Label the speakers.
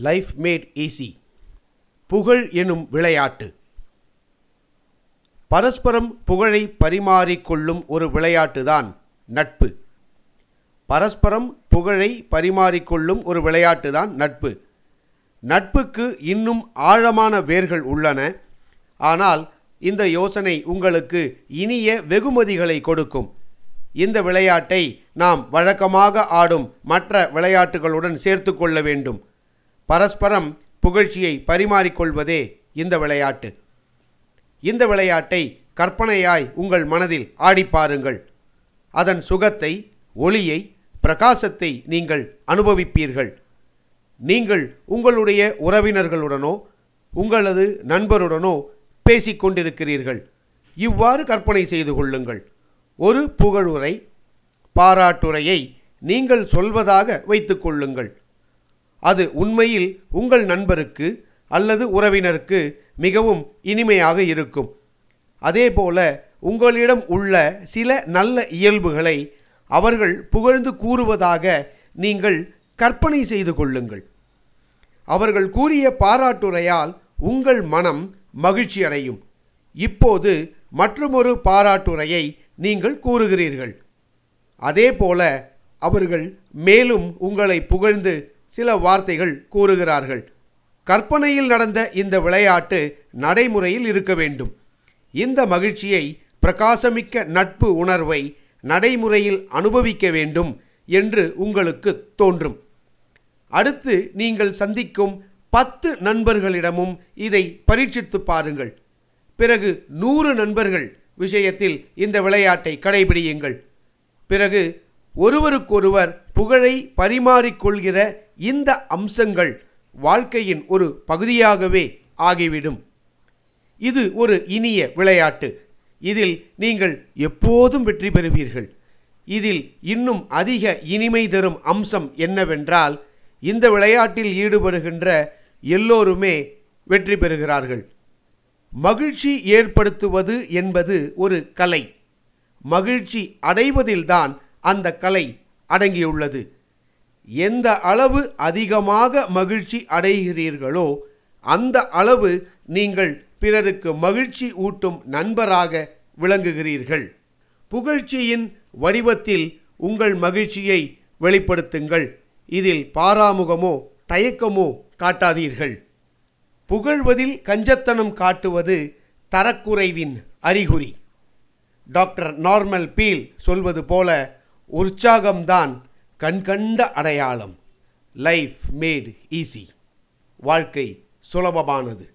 Speaker 1: Life mat easy புகழ் எனும் விளையாட்டு. பரஸ்பரம் புகழை பரிமாறிக்கொள்ளும் ஒரு விளையாட்டுதான் நட்பு. பரஸ்பரம் புகழை பரிமாறிக்கொள்ளும் ஒரு விளையாட்டுதான் நட்பு. நட்புக்கு இன்னும் ஆழமான வேர்கள் உள்ளன. ஆனால் இந்த யோசனை உங்களுக்கு இனிய வெகுமதிகளை கொடுக்கும். இந்த விளையாட்டை நாம் வழக்கமாக ஆடும் மற்ற விளையாட்டுகளுடன் சேர்த்து கொள்ள வேண்டும். பரஸ்பரம் புகழ்ச்சியை பரிமாறிக்கொள்வதே இந்த விளையாட்டு. இந்த விளையாட்டை கற்பனையாய் உங்கள் மனதில் ஆடிப்பாருங்கள் அதன் சுகத்தை ஒளியை பிரகாசத்தை நீங்கள் அனுபவிப்பீர்கள். நீங்கள் உங்களுடைய உறவினர்களுடனோ உங்களது நண்பருடனோ பேசிக்கொண்டிருக்கிறீர்கள் இவ்வாறு கற்பனை செய்து கொள்ளுங்கள். ஒரு புகழுரை பாராட்டுரையை நீங்கள் சொல்வதாக வைத்துக்கொள்ளுங்கள் அது உண்மையில் உங்கள் நண்பருக்கு அல்லது உறவினருக்கு மிகவும் இனிமையாக இருக்கும். அதேபோல உங்களிடம் உள்ள சில நல்ல இயல்புகளை அவர்கள் புகழ்ந்து கூறுவதாக நீங்கள் கற்பனை செய்து கொள்ளுங்கள். அவர்கள் கூறிய பாராட்டுரையால் உங்கள் மனம் மகிழ்ச்சி அடையும். இப்போது மற்றுமொரு பாராட்டுரையை நீங்கள் கூறுகிறீர்கள். அதேபோல அவர்கள் மேலும் உங்களை புகழ்ந்து சில வார்த்தைகள் கூறுகிறார்கள். கற்பனையில் நடந்த இந்த விளையாட்டு நடைமுறையில் இருக்க வேண்டும். இந்த மகிழ்ச்சியை பிரகாசமிக்க நட்பு உணர்வை நடைமுறையில் அனுபவிக்க வேண்டும் என்று உங்களுக்கு தோன்றும். அடுத்து நீங்கள் சந்திக்கும் பத்து நண்பர்களிடமும் இதை பரீட்சித்து பாருங்கள். பிறகு நூறு நண்பர்கள் விஷயத்தில் இந்த விளையாட்டை கடைபிடியுங்கள். பிறகு ஒருவருக்கொருவர் புகழை பரிமாறிக்கொள்கிற இந்த அம்சங்கள் வாழ்க்கையின் ஒரு பகுதியாகவே ஆகிவிடும். இது ஒரு இனிய விளையாட்டு. இதில் நீங்கள் எப்போதும் வெற்றி பெறுவீர்கள். இதில் இன்னும் அதிக இனிமை தரும் அம்சம் என்னவென்றால் இந்த விளையாட்டில் ஈடுபடுகின்ற எல்லோருமே வெற்றி பெறுகிறார்கள். மகிழ்ச்சி ஏற்படுத்துவது என்பது ஒரு கலை. மகிழ்ச்சி அடைவதில்தான் அந்த கலை அடங்கியுள்ளது. எந்த அளவு அதிகமாக மகிழ்ச்சி அடைகிறீர்களோ அந்த அளவு நீங்கள் பிறருக்கு மகிழ்ச்சி ஊட்டும் நண்பராக விளங்குகிறீர்கள். புகழ்ச்சியின் வடிவத்தில் உங்கள் மகிழ்ச்சியை வெளிப்படுத்துங்கள். இதில் பாராமுகமோ தயக்கமோ காட்டாதீர்கள். புகழ்வதில் கஞ்சத்தனம் காட்டுவது தரக்குறைவின் அறிகுறி. டாக்டர் நார்மல் பீல் சொல்வது போல உற்சாகம்தான் கண்கண்ட அடையாளம். லைஃப் மேட் ஈஸி வாழ்க்கை சுலபமானது.